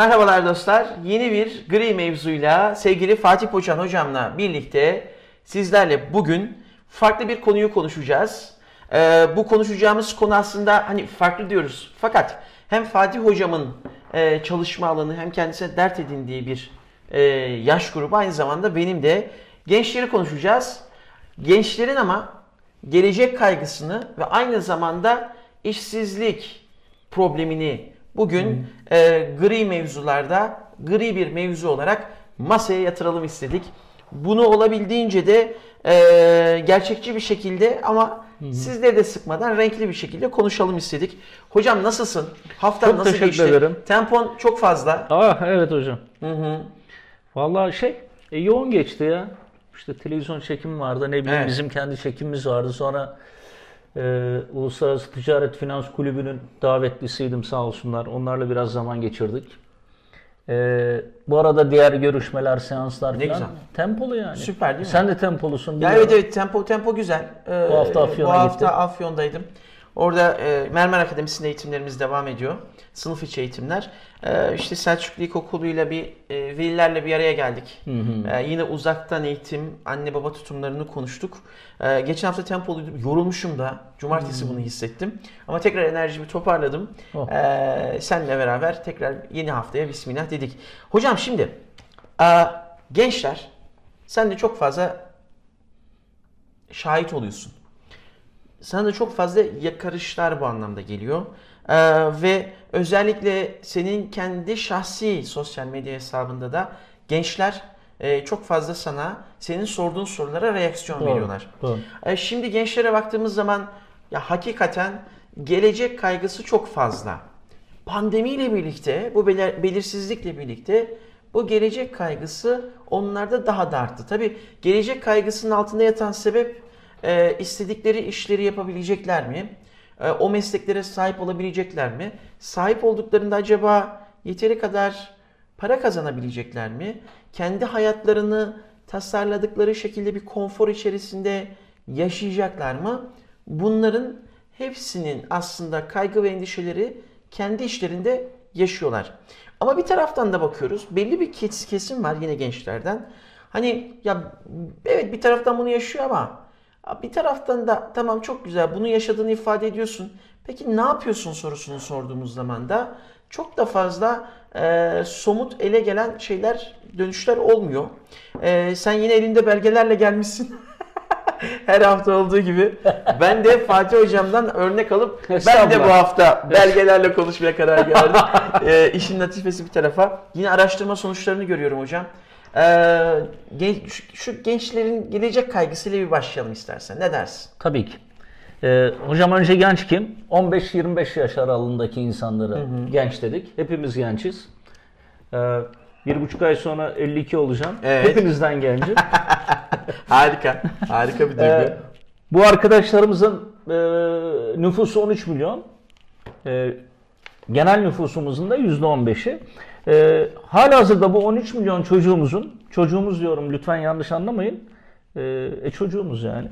Merhabalar dostlar. Yeni bir gri mevzuyla sevgili Fatih Poçan hocamla birlikte sizlerle bugün farklı bir konuyu konuşacağız. Ee, bu konuşacağımız konu aslında hani farklı diyoruz. Fakat hem Fatih hocamın e, çalışma alanı hem kendisine dert edindiği bir e, yaş grubu aynı zamanda benim de gençleri konuşacağız. Gençlerin ama gelecek kaygısını ve aynı zamanda işsizlik problemini bugün e, gri mevzularda gri bir mevzu olarak masaya yatıralım istedik. Bunu olabildiğince de e, gerçekçi bir şekilde ama sizleri de sıkmadan renkli bir şekilde konuşalım istedik. Hocam nasılsın? Haftan Çok nasıl teşekkür geçti? ederim. Tempon çok fazla. Ah evet hocam. Hı hı. Vallahi şey e, yoğun geçti ya. İşte televizyon çekimi vardı. Ne bileyim Evet. bizim kendi çekimimiz vardı. Sonra e, Uluslararası Ticaret Finans Kulübü'nün davetlisiydim sağ olsunlar. Onlarla biraz zaman geçirdik. E, bu arada diğer görüşmeler, seanslar Ne falan güzel. tempolu yani. Süper değil mi? Sen de tempolusun. Ya biliyorum. evet evet tempo tempo güzel. Ee, Bu hafta Afyon'a Bu hafta gittim. Afyon'daydım. Orada e, Mermer Akademisi'nde eğitimlerimiz devam ediyor. Sınıf içi eğitimler. E, işte Selçuklu İlkokulu'yla bir e, velilerle bir araya geldik. E, yine uzaktan eğitim, anne baba tutumlarını konuştuk. E, geçen hafta tempoluydum. Yorulmuşum da. Cumartesi bunu hissettim. Ama tekrar enerjimi toparladım. Oh. E, senle beraber tekrar yeni haftaya bismillah dedik. Hocam şimdi e, gençler sen de çok fazla şahit oluyorsun. Sana da çok fazla yakarışlar bu anlamda geliyor. Ee, ve özellikle senin kendi şahsi sosyal medya hesabında da gençler e, çok fazla sana senin sorduğun sorulara reaksiyon Doğru, veriyorlar. doğru. E, şimdi gençlere baktığımız zaman ya hakikaten gelecek kaygısı çok fazla. Pandemiyle birlikte, bu belir- belirsizlikle birlikte bu gelecek kaygısı onlarda daha da arttı. Tabii gelecek kaygısının altında yatan sebep e, istedikleri işleri yapabilecekler mi? E, o mesleklere sahip olabilecekler mi? Sahip olduklarında acaba yeteri kadar para kazanabilecekler mi? Kendi hayatlarını tasarladıkları şekilde bir konfor içerisinde yaşayacaklar mı? Bunların hepsinin aslında kaygı ve endişeleri kendi işlerinde yaşıyorlar. Ama bir taraftan da bakıyoruz. Belli bir kes- kesim var yine gençlerden. Hani ya evet bir taraftan bunu yaşıyor ama bir taraftan da tamam çok güzel bunu yaşadığını ifade ediyorsun. Peki ne yapıyorsun sorusunu sorduğumuz zaman da çok da fazla e, somut ele gelen şeyler dönüşler olmuyor. E, sen yine elinde belgelerle gelmişsin. Her hafta olduğu gibi. Ben de Fatih Hocam'dan örnek alıp ben de bu hafta belgelerle konuşmaya karar verdim. e, işin latifesi bir tarafa. Yine araştırma sonuçlarını görüyorum hocam. E, gen- şu, gençlerin gelecek kaygısıyla bir başlayalım istersen. Ne dersin? Tabii ki. Ee, hocam önce genç kim? 15-25 yaş aralığındaki insanları genç dedik. Hepimiz gençiz. Ee, bir buçuk ay sonra 52 olacağım. Evet. Hepinizden gencim. Harika. Harika bir duygu. Ee, bu arkadaşlarımızın e, nüfusu 13 milyon. E, genel nüfusumuzun da %15'i. E, halihazırda bu 13 milyon çocuğumuzun, çocuğumuz diyorum lütfen yanlış anlamayın, e, e, çocuğumuz yani.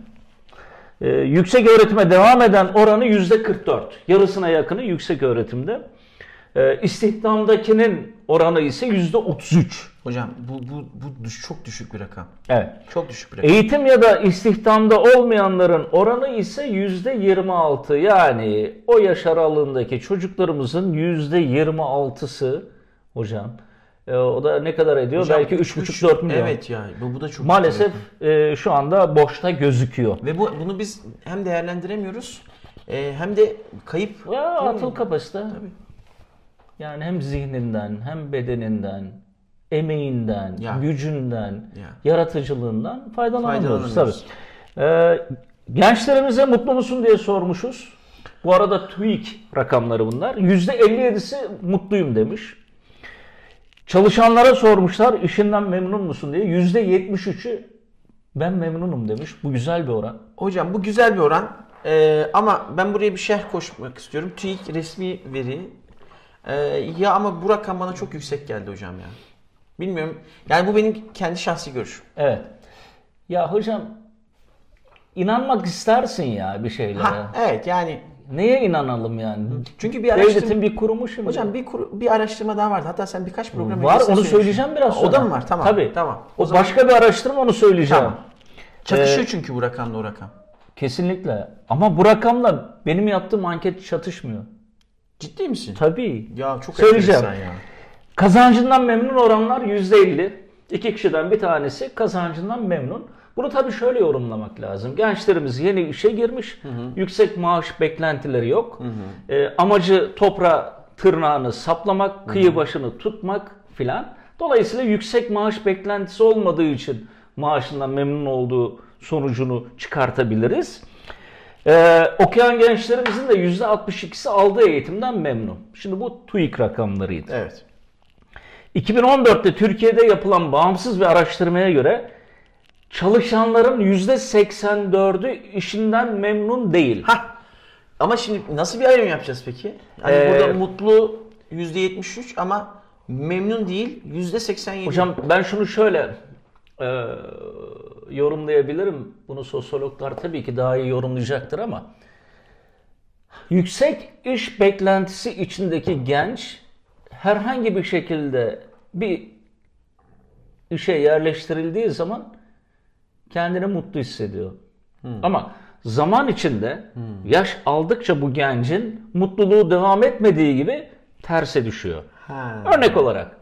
E, yüksek öğretime devam eden oranı %44. Yarısına yakını yüksek öğretimde. E, istihdamdakinin oranı ise %33. Hocam bu, bu, bu düş- çok düşük bir rakam. Evet. Çok düşük bir rakam. Eğitim ya da istihdamda olmayanların oranı ise yüzde 26. Yani o yaş aralığındaki çocuklarımızın yüzde 26'sı hocam. e, o da ne kadar ediyor? Hocam, Belki üç- 3,5-4 milyon. Evet ya bu, bu da çok Maalesef e, şu anda boşta gözüküyor. Ve bu bunu biz hem değerlendiremiyoruz e, hem de kayıp. Ya atıl kapasite. Tabii. Yani hem zihninden, hem bedeninden, emeğinden, Ya. gücünden, Ya. yaratıcılığından. Faydalanamıyoruz. Tabii. Ee, gençlerimize mutlu musun diye sormuşuz. Bu arada TÜİK rakamları bunlar. %57'si mutluyum demiş. Çalışanlara sormuşlar işinden memnun musun diye. %73'ü ben memnunum demiş. Bu güzel bir oran. Hocam bu güzel bir oran. E, ama ben buraya bir şerh koşmak istiyorum. TÜİK resmi veri. E, ya ama bu rakam bana çok yüksek geldi hocam ya. Bilmiyorum. Yani bu benim kendi şahsi görüşüm. Evet. Ya hocam inanmak istersin ya bir şeylere. Ha, evet yani neye inanalım yani? Çünkü bir araştırma... Devletin bir kurumu şimdi. Hocam bir kuru- bir araştırma daha vardı. Hatta sen birkaç program var onu söyleyeceğim biraz sonra. O da mı var? Tamam. Tabii. Tamam. O, zaman- başka bir araştırma onu söyleyeceğim. Tamam. Çatışıyor Ee, çünkü bu rakamla o rakam. Kesinlikle. Ama bu rakamla benim yaptığım anket çatışmıyor. Ciddi misin? Tabii. Ya çok Söyleyeceğim. ya. Kazancından memnun oranlar %50. İki kişiden bir tanesi kazancından memnun. Bunu tabii şöyle yorumlamak lazım. Gençlerimiz yeni işe girmiş. Yüksek maaş beklentileri yok. Ee, amacı toprağa tırnağını saplamak, kıyı başını tutmak filan. Dolayısıyla yüksek maaş beklentisi olmadığı için maaşından memnun olduğu sonucunu çıkartabiliriz. Ee, okuyan gençlerimizin de %62'si aldığı eğitimden memnun. Şimdi bu TÜİK rakamlarıydı. Evet. 2014'te Türkiye'de yapılan bağımsız bir araştırmaya göre çalışanların %84'ü işinden memnun değil. Ha. Ama şimdi nasıl bir ayrım yapacağız peki? Hani Ee, burada mutlu %73 ama memnun değil %87. Hocam ben şunu şöyle e, yorumlayabilirim. Bunu sosyologlar tabii ki daha iyi yorumlayacaktır ama yüksek iş beklentisi içindeki genç herhangi bir şekilde bir işe yerleştirildiği zaman kendini mutlu hissediyor. Ama zaman içinde yaş aldıkça bu gencin mutluluğu devam etmediği gibi terse düşüyor. Ha. Örnek olarak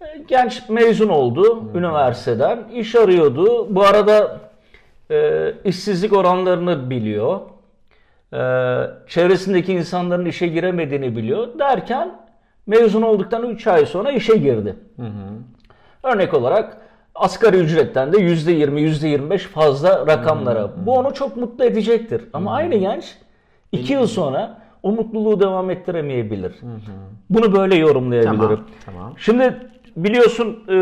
e, genç mezun oldu üniversiteden, iş arıyordu. Bu arada e, işsizlik oranlarını biliyor. E, çevresindeki insanların işe giremediğini biliyor. Derken mezun olduktan 3 ay sonra işe girdi. Örnek olarak asgari ücretten de %20, %25 fazla rakamlara. Bu onu çok mutlu edecektir. Ama aynı genç 2 yıl sonra o mutluluğu devam ettiremeyebilir. Bunu böyle yorumlayabilirim. Tamam, tamam. Şimdi biliyorsun e,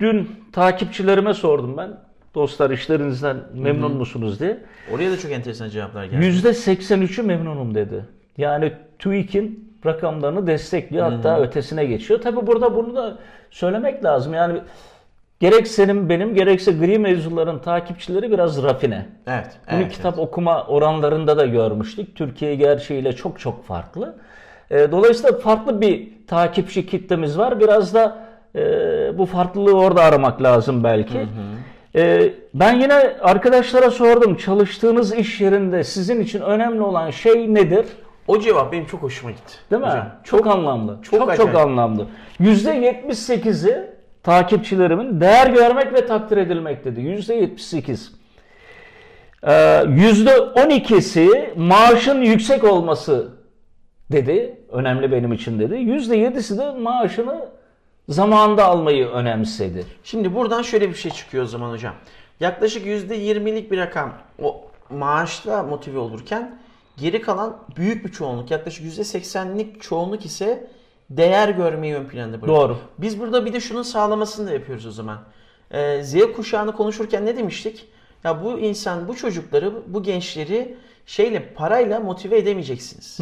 dün takipçilerime sordum ben. Dostlar işlerinizden memnun musunuz diye. Oraya da çok enteresan cevaplar geldi. %83'ü memnunum dedi. Yani TÜİK'in rakamlarını destekliyor hatta ötesine geçiyor. Tabi burada bunu da söylemek lazım. Yani gerek senin benim gerekse gri mevzuların takipçileri biraz rafine. Evet. Bunu evet, kitap okuma oranlarında da görmüştük. Türkiye gerçeğiyle çok çok farklı. E, Dolayısıyla farklı bir takipçi kitlemiz var. Biraz da e, bu farklılığı orada aramak lazım belki. E, ben yine arkadaşlara sordum. Çalıştığınız iş yerinde sizin için önemli olan şey nedir? O cevap benim çok hoşuma gitti. Değil mi? Hocam. çok, anlamlı. Çok çok, acayip. anlamlı. %78'i takipçilerimin değer görmek ve takdir edilmek dedi. %78. Ee, %12'si maaşın yüksek olması dedi. Önemli benim için dedi. %7'si de maaşını zamanında almayı önemsedi. Şimdi buradan şöyle bir şey çıkıyor o zaman hocam. Yaklaşık %20'lik bir rakam o maaşla motive olurken geri kalan büyük bir çoğunluk yaklaşık %80'lik çoğunluk ise değer görmeyi ön planda bırakıyor. Doğru. Biz burada bir de şunun sağlamasını da yapıyoruz o zaman. Ee, Z kuşağını konuşurken ne demiştik? Ya bu insan, bu çocukları, bu gençleri şeyle parayla motive edemeyeceksiniz.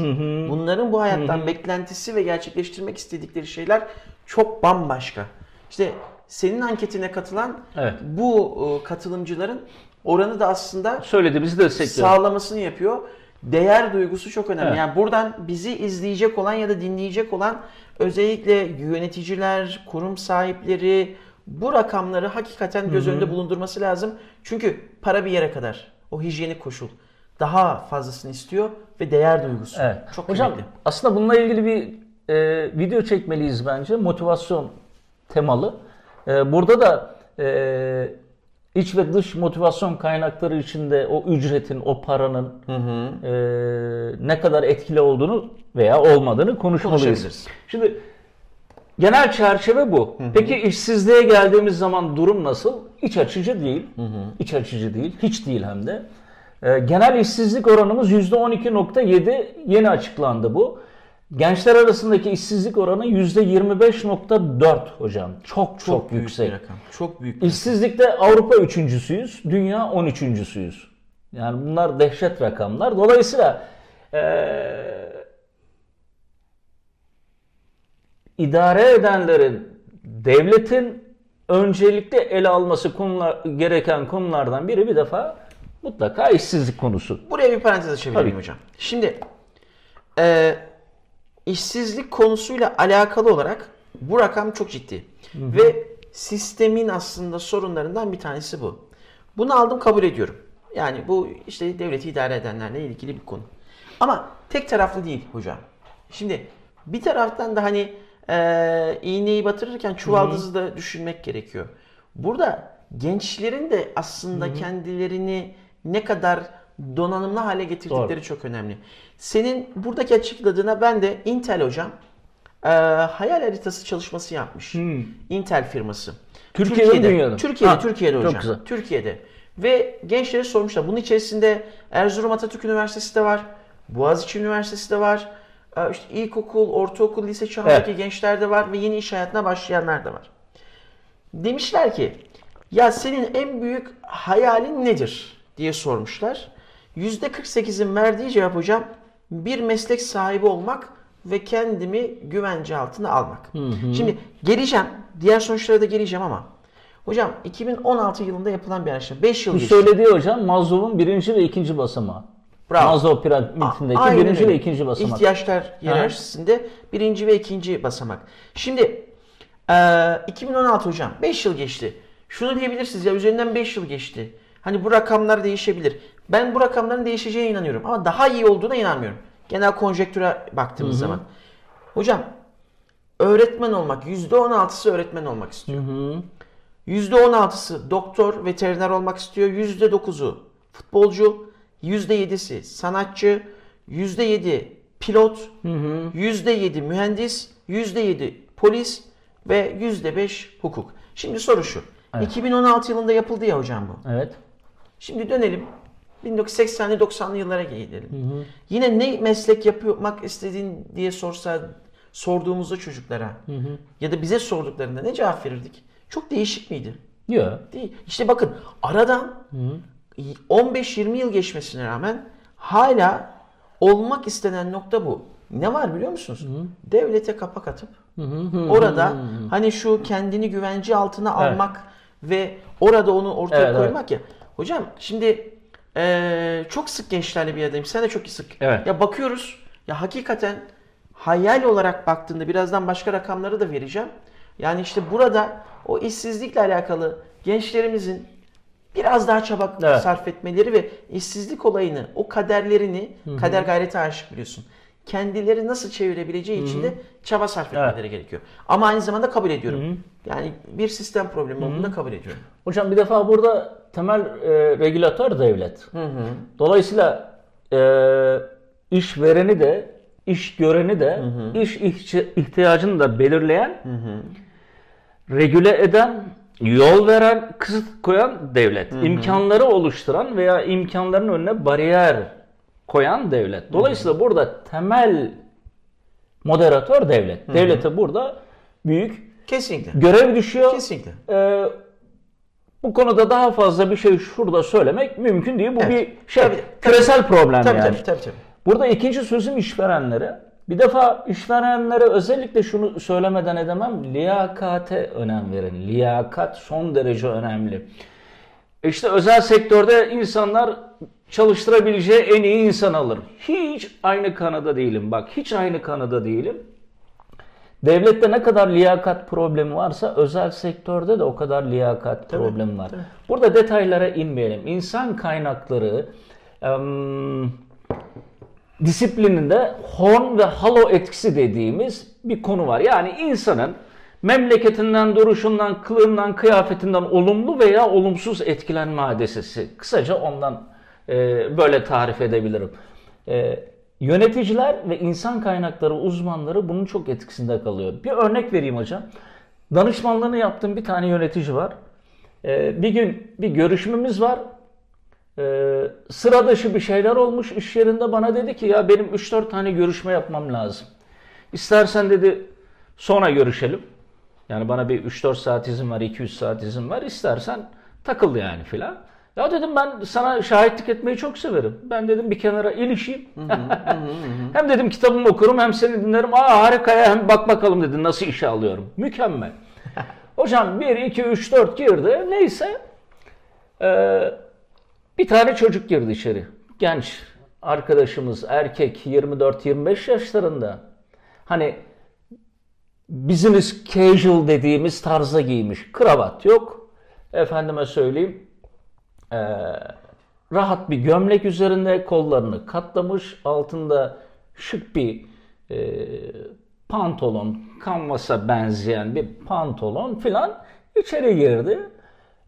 Bunların bu hayattan beklentisi ve gerçekleştirmek istedikleri şeyler çok bambaşka. İşte senin anketine katılan Evet. bu e, katılımcıların oranı da aslında Söylediğimizi destekliyor. sağlamasını yapıyor. Değer duygusu çok önemli. Evet. Yani buradan bizi izleyecek olan ya da dinleyecek olan özellikle yöneticiler, kurum sahipleri bu rakamları hakikaten göz önünde bulundurması lazım. Çünkü para bir yere kadar. O hijyenik koşul. Daha fazlasını istiyor ve değer duygusu. Evet. Çok Hocam kıymetli. aslında bununla ilgili bir e, video çekmeliyiz bence. Motivasyon temalı. E, burada da e, iç ve dış motivasyon kaynakları içinde o ücretin, o paranın e, ne kadar etkili olduğunu veya olmadığını konuşmalıyız. Şimdi genel çerçeve bu. Peki işsizliğe geldiğimiz zaman durum nasıl? İç açıcı değil. İç açıcı değil. Hiç değil hem de. Ee, genel işsizlik oranımız %12.7 yeni açıklandı bu. Gençler arasındaki işsizlik oranı %25.4 hocam. Çok çok, büyük yüksek. bir rakam. Çok büyük bir İşsizlikte Avrupa üçüncüsüyüz, dünya 13.süyüz. Yani bunlar dehşet rakamlar. Dolayısıyla eee idare edenlerin, devletin öncelikle ele alması konular, gereken konulardan biri bir defa Mutlaka işsizlik konusu. Buraya bir parantez açabilir Tabii. hocam? Şimdi e, işsizlik konusuyla alakalı olarak bu rakam çok ciddi. Ve sistemin aslında sorunlarından bir tanesi bu. Bunu aldım kabul ediyorum. Yani bu işte devleti idare edenlerle ilgili bir konu. Ama tek taraflı değil hocam. Şimdi bir taraftan da hani e, iğneyi batırırken çuvaldızı da düşünmek gerekiyor. Burada gençlerin de aslında kendilerini ne kadar donanımlı hale getirdikleri Doğru. çok önemli. Senin buradaki açıkladığına ben de Intel hocam e, hayal haritası çalışması yapmış. Intel firması. Türkiye'de mi, dünyada? Türkiye'de, Ha, Türkiye'de çok hocam. güzel. Türkiye'de. Ve gençlere sormuşlar. Bunun içerisinde Erzurum Atatürk Üniversitesi de var. Boğaziçi Üniversitesi de var. Ee, İşte ilkokul, ortaokul, lise çağındaki Evet. gençler de var ve yeni iş hayatına başlayanlar da var. Demişler ki ya senin en büyük hayalin nedir diye sormuşlar. %48'in verdiği cevap hocam bir meslek sahibi olmak ve kendimi güvence altına almak. Şimdi geleceğim. Diğer sonuçlara da geleceğim ama hocam 2016 yılında yapılan bir araştırma. 5 yıl Bu geçti. söylediği hocam Maslow'un birinci ve ikinci basamağı. Bravo. Maslow piramidindeki birinci öyle. ve ikinci basamak. İhtiyaçlar hiyerarşisinde birinci ve ikinci basamak. Şimdi e, 2016 hocam 5 yıl geçti. Şunu diyebilirsiniz ya üzerinden 5 yıl geçti. Hani bu rakamlar değişebilir. Ben bu rakamların değişeceğine inanıyorum ama daha iyi olduğuna inanmıyorum. Genel konjektüre baktığımız zaman. Hocam öğretmen olmak %16'sı öğretmen olmak istiyor. %16'sı doktor, veteriner olmak istiyor. %9'u futbolcu, %7'si sanatçı, %7 pilot, %7 mühendis, %7 polis ve %5 hukuk. Şimdi soru şu. 2016 yılında yapıldı ya hocam bu. Evet. Şimdi dönelim 1980'li 90'lı yıllara gidelim. Yine ne meslek yapmak istediğin diye sorsa sorduğumuzda çocuklara ya da bize sorduklarında ne cevap verirdik? Çok değişik miydi? Yok. Değil. İşte bakın aradan 15-20 yıl geçmesine rağmen hala olmak istenen nokta bu. Ne var biliyor musunuz? Devlete kapak atıp orada hani şu kendini güvence altına almak ve orada onu ortaya Evet, koymak ya. Hocam şimdi eee, çok sık gençlerle bir aradayım. Sen de çok sık. Evet. Ya bakıyoruz ya hakikaten hayal olarak baktığında birazdan başka rakamları da vereceğim. Yani işte burada o işsizlikle alakalı gençlerimizin biraz daha çaba Evet. sarf etmeleri ve işsizlik olayını, o kaderlerini, kader gayrete aşık biliyorsun. Kendileri nasıl çevirebileceği için de çaba sarf etmeleri gerekiyor. Ama aynı zamanda kabul ediyorum. Yani bir sistem problemi olduğunu da kabul ediyorum. Hocam bir defa burada temel e, regülatör devlet. Dolayısıyla e, işvereni de, iş göreni de, iş ihti- ihtiyacını da belirleyen, regüle eden, yol veren, kısıt koyan devlet. İmkanları oluşturan veya imkanların önüne bariyer koyan devlet. Dolayısıyla burada temel moderatör devlet. Devlete burada büyük Kesinlikle. görev düşüyor. Kesinlikle. Ee, bu konuda daha fazla bir şey şurada söylemek mümkün değil. Bu Evet. bir şey Tabii, tabii. küresel problem Tabii, yani. tabii tabii tabii. Burada ikinci sözüm işverenlere. Bir defa işverenlere özellikle şunu söylemeden edemem. Liyakate önem verin. Liyakat son derece önemli. İşte özel sektörde insanlar çalıştırabileceği en iyi insan alır. Hiç aynı kanıda değilim. Bak hiç aynı kanıda değilim. Devlette ne kadar liyakat problemi varsa özel sektörde de o kadar liyakat problemi var. Burada detaylara inmeyelim. İnsan kaynakları em, disiplininde horn ve halo etkisi dediğimiz bir konu var. Yani insanın memleketinden, duruşundan, kılığından, kıyafetinden olumlu veya olumsuz etkilenme hadisesi. Kısaca ondan e, böyle tarif edebilirim. E, yöneticiler ve insan kaynakları uzmanları bunun çok etkisinde kalıyor. Bir örnek vereyim hocam. Danışmanlığını yaptığım bir tane yönetici var. E, bir gün bir görüşmemiz var. Ee, sıra dışı bir şeyler olmuş iş yerinde bana dedi ki ya benim 3-4 tane görüşme yapmam lazım. İstersen dedi sonra görüşelim. Yani bana bir 3-4 saat izin var, 200 saat izin var. İstersen takıl yani filan. Ya dedim ben sana şahitlik etmeyi çok severim. Ben dedim bir kenara ilişeyim. hem dedim kitabımı okurum hem seni dinlerim. Aa harika ya hem bak bakalım dedi nasıl işe alıyorum. Mükemmel. Hocam 1, 2, 3, 4 girdi. Neyse. Ee, Bir tane çocuk girdi içeri. Genç arkadaşımız erkek 24-25 yaşlarında. Hani business casual dediğimiz tarza giymiş. Kravat yok. Efendime söyleyeyim. Ee, rahat bir gömlek üzerinde kollarını katlamış. Altında şık bir e, pantolon, kanvasa benzeyen bir pantolon filan içeri girdi.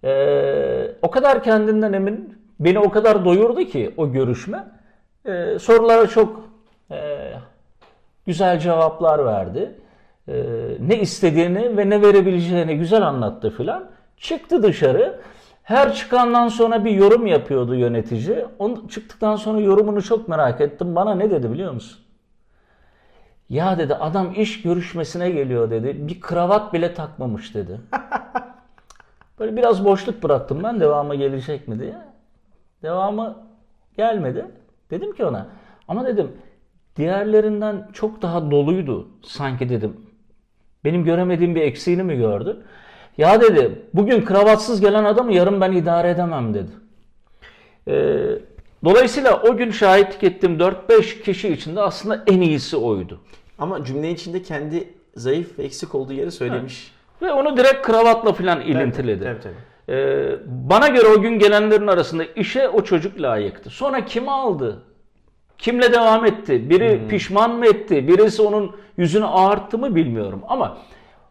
Ee, o kadar kendinden emin, beni o kadar doyurdu ki o görüşme. Ee, sorulara çok e, güzel cevaplar verdi. Ee, ne istediğini ve ne verebileceğini güzel anlattı filan. Çıktı dışarı. Her çıkandan sonra bir yorum yapıyordu yönetici. Onu çıktıktan sonra yorumunu çok merak ettim. Bana ne dedi biliyor musun? Ya dedi adam iş görüşmesine geliyor dedi. Bir kravat bile takmamış dedi. Böyle biraz boşluk bıraktım ben devamı gelecek mi diye. Devamı gelmedi. Dedim ki ona ama dedim diğerlerinden çok daha doluydu sanki dedim. Benim göremediğim bir eksiğini mi gördün? Ya dedi bugün kravatsız gelen adamı yarın ben idare edemem dedi. Ee, dolayısıyla o gün şahitlik ettiğim 4-5 kişi içinde aslında en iyisi oydu. Ama cümle içinde kendi zayıf ve eksik olduğu yeri söylemiş. Ve onu direkt kravatla falan ilintiledi. Tabii tabii. Ee, bana göre o gün gelenlerin arasında işe o çocuk layıktı. Sonra kimi aldı? Kimle devam etti? Biri pişman mı etti? Birisi onun yüzünü ağarttı mı bilmiyorum. Ama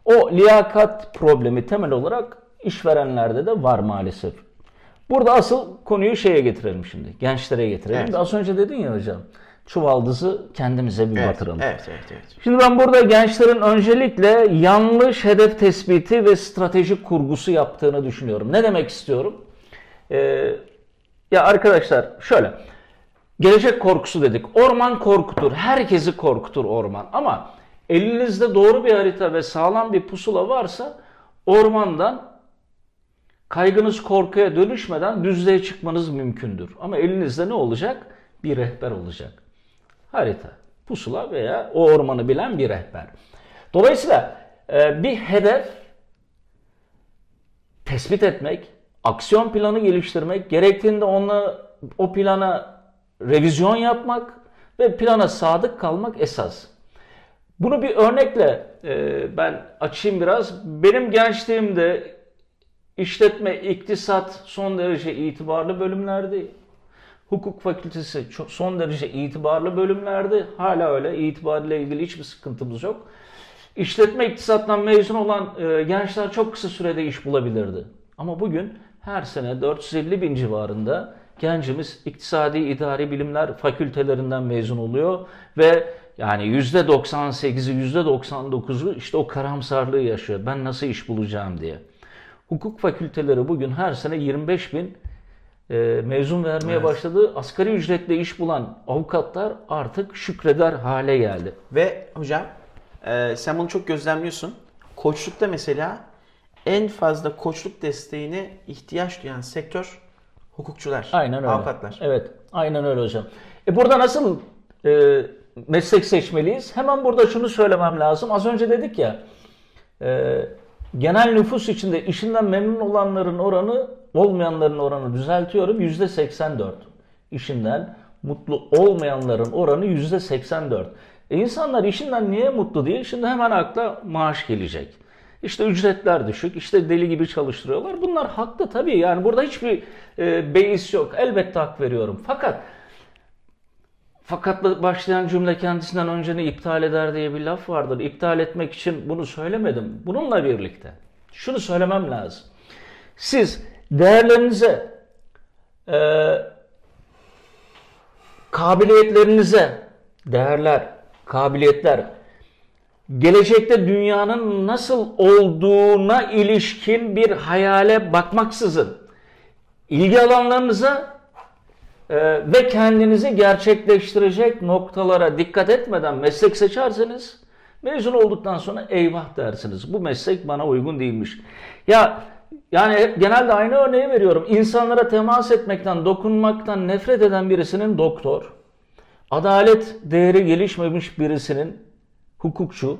o liyakat problemi temel olarak işverenlerde de var maalesef. Burada asıl konuyu şeye getirelim şimdi. Gençlere getirelim. Evet. Az önce dedin ya hocam. Çuvaldızı kendimize bir Evet, batıralım. evet, evet, evet. Şimdi ben burada gençlerin öncelikle yanlış hedef tespiti ve stratejik kurgusu yaptığını düşünüyorum. Ne demek istiyorum? Ee, ya arkadaşlar şöyle. Gelecek korkusu dedik. Orman korkutur. Herkesi korkutur orman. Ama elinizde doğru bir harita ve sağlam bir pusula varsa ormandan kaygınız korkuya dönüşmeden düzlüğe çıkmanız mümkündür. Ama elinizde ne olacak? Bir rehber olacak. Harita, pusula veya o ormanı bilen bir rehber. Dolayısıyla e, bir hedef tespit etmek, aksiyon planı geliştirmek, gerektiğinde onunla o plana revizyon yapmak ve plana sadık kalmak esas. Bunu bir örnekle e, ben açayım biraz. Benim gençliğimde işletme, iktisat son derece itibarlı bölümlerdi. Hukuk fakültesi son derece itibarlı bölümlerdi. Hala öyle. İtibarıyla ilgili hiçbir sıkıntımız yok. İşletme iktisattan mezun olan e, gençler çok kısa sürede iş bulabilirdi. Ama bugün her sene 450 bin civarında gencimiz iktisadi idari bilimler fakültelerinden mezun oluyor ve yani %98'i %99'u işte o karamsarlığı yaşıyor. Ben nasıl iş bulacağım diye. Hukuk fakülteleri bugün her sene 25 bin e, mezun vermeye Evet. başladı. Asgari ücretle iş bulan avukatlar artık şükreder hale geldi. Ve hocam e, sen bunu çok gözlemliyorsun. Koçlukta mesela en fazla koçluk desteğine ihtiyaç duyan sektör hukukçular, Aynen öyle. avukatlar. Evet, aynen öyle hocam. E burada nasıl e, meslek seçmeliyiz? Hemen burada şunu söylemem lazım. Az önce dedik ya, e, genel nüfus içinde işinden memnun olanların oranı, olmayanların oranı düzeltiyorum yüzde 84. İşinden mutlu olmayanların oranı yüzde 84. E insanlar işinden niye mutlu değil? Şimdi hemen akla maaş gelecek. İşte ücretler düşük, işte deli gibi çalıştırıyorlar. Bunlar haklı tabii. Yani burada hiçbir e, beis yok. Elbette hak veriyorum. Fakat fakatla başlayan cümle kendisinden önceni iptal eder diye bir laf vardır. İptal etmek için bunu söylemedim. Bununla birlikte şunu söylemem lazım. Siz değerlerinize, e, kabiliyetlerinize, değerler, kabiliyetler, gelecekte dünyanın nasıl olduğuna ilişkin bir hayale bakmaksızın ilgi alanlarınıza e, ve kendinizi gerçekleştirecek noktalara dikkat etmeden meslek seçerseniz mezun olduktan sonra eyvah dersiniz. Bu meslek bana uygun değilmiş. Ya yani genelde aynı örneği veriyorum. İnsanlara temas etmekten, dokunmaktan nefret eden birisinin doktor, adalet değeri gelişmemiş birisinin hukukçu,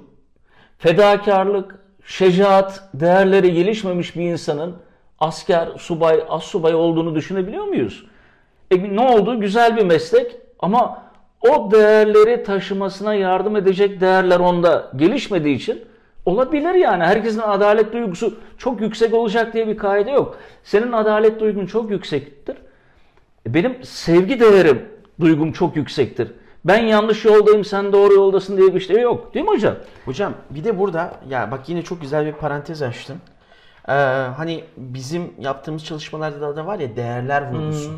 fedakarlık, şecaat değerleri gelişmemiş bir insanın asker, subay, assubay olduğunu düşünebiliyor muyuz? E, ne oldu? Güzel bir meslek ama o değerleri taşımasına yardım edecek değerler onda gelişmediği için olabilir yani. Herkesin adalet duygusu çok yüksek olacak diye bir kaide yok. Senin adalet duygun çok yüksektir. E, Benim sevgi değerim, duygum çok yüksektir. Ben yanlış yoldayım, sen doğru yoldasın diye bir şey yok. Değil mi hocam? Hocam bir de burada ya bak yine çok güzel bir parantez açtın. Ee, hani bizim yaptığımız çalışmalarda da var ya değerler vurgusu.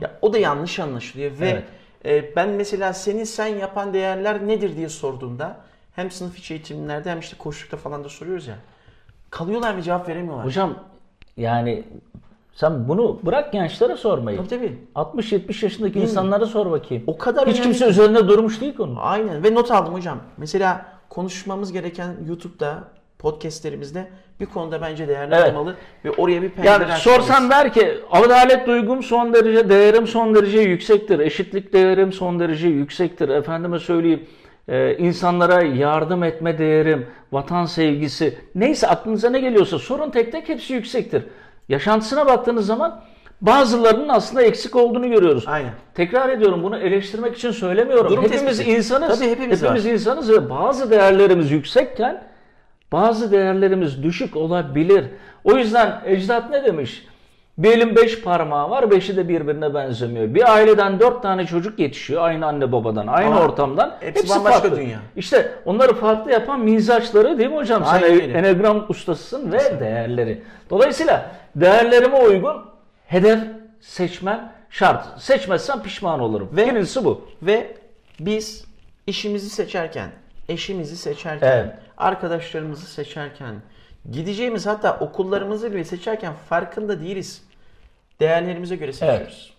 Ya, o da yanlış anlaşılıyor ve e, ben mesela senin sen yapan değerler nedir diye sorduğumda hem sınıf içi eğitimlerde hem işte koşulukta falan da soruyoruz ya. Kalıyorlar ve cevap veremiyorlar. Hocam yani sen bunu bırak gençlere sormayı. Tabii tabii. 60-70 yaşındaki insanlara sor bakayım. O kadar Hiç kimse ki. üzerinde durmuş değil konu. Aynen ve not aldım hocam. Mesela konuşmamız gereken YouTube'da podcastlerimizde bir konuda bence değerli Evet. olmalı ve oraya bir pencere Yani açmalıyız. sorsan der ki adalet duygum son derece, değerim son derece yüksektir. Eşitlik değerim son derece yüksektir. Efendime söyleyeyim e, insanlara yardım etme değerim, vatan sevgisi neyse aklınıza ne geliyorsa sorun tek tek hepsi yüksektir. Yaşantısına baktığınız zaman bazılarının aslında eksik olduğunu görüyoruz. Aynen. Tekrar ediyorum bunu eleştirmek için söylemiyorum. Durum hepimiz tespiti. insanız. Tabii hepimiz var. insanız ve bazı değerlerimiz yüksekken bazı değerlerimiz düşük olabilir. O yüzden ecdat ne demiş? Bir elin beş parmağı var, beşi de birbirine benzemiyor. Bir aileden dört tane çocuk yetişiyor, aynı anne babadan, aynı Ama ortamdan. hepsi bambaşka farklı. dünya. İşte onları farklı yapan mizaçları değil mi hocam? Sen Aynen öyle. enegram ustasısın ve değerleri. Dolayısıyla değerlerime uygun hedef seçmen şart. Seçmezsen pişman olurum. Ve- Birincisi bu. Ve biz işimizi seçerken, eşimizi seçerken, Evet. arkadaşlarımızı seçerken, gideceğimiz hatta okullarımızı bile seçerken farkında değiliz. Değerlerimize göre seçiyoruz.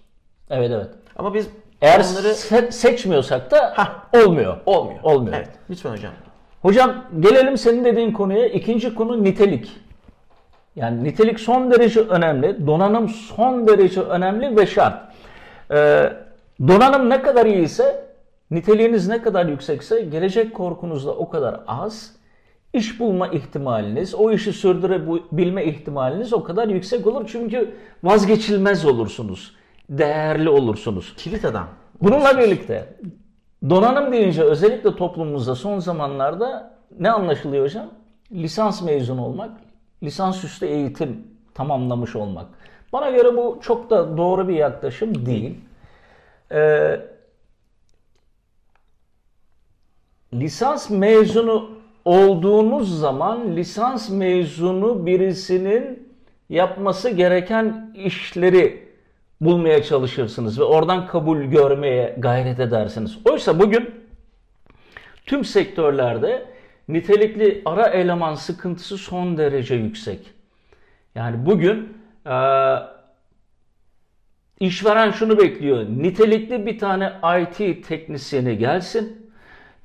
Evet evet. Ama biz Eğer onları se- seçmiyorsak da Hah. olmuyor. olmuyor. Olmuyor. Evet, lütfen hocam. Hocam gelelim senin dediğin konuya. İkinci konu nitelik. Yani nitelik son derece önemli. Donanım son derece önemli ve şart. Ee, donanım ne kadar iyiyse, niteliğiniz ne kadar yüksekse gelecek korkunuz da o kadar az. İş bulma ihtimaliniz, o işi sürdürebilme ihtimaliniz o kadar yüksek olur. Çünkü vazgeçilmez olursunuz. Değerli olursunuz. Kilit adam. Bununla birlikte donanım deyince özellikle toplumumuzda son zamanlarda ne anlaşılıyor hocam? Lisans mezunu olmak, lisansüstü eğitim tamamlamış olmak. Bana göre bu çok da doğru bir yaklaşım değil. Ee, lisans mezunu olduğunuz zaman lisans mezunu birisinin yapması gereken işleri bulmaya çalışırsınız ve oradan kabul görmeye gayret edersiniz. Oysa bugün tüm sektörlerde nitelikli ara eleman sıkıntısı son derece yüksek. Yani bugün e, işveren şunu bekliyor. Nitelikli bir tane IT teknisyeni gelsin.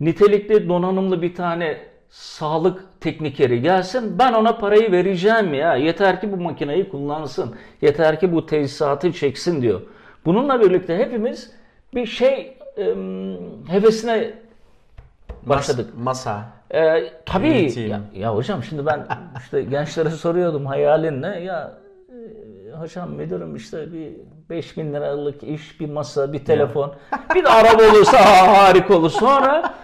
Nitelikli donanımlı bir tane sağlık teknikeri gelsin. Ben ona parayı vereceğim ya. Yeter ki bu makineyi kullansın. Yeter ki bu tesisatı çeksin diyor. Bununla birlikte hepimiz bir şey e, hevesine başladık. Mas- masa. Ee, tabii Yönetim. ya, ya hocam şimdi ben işte gençlere soruyordum hayalin ne ya e, hocam müdürüm işte bir 5000 liralık iş bir masa bir telefon bir de araba olursa ha, harika olur sonra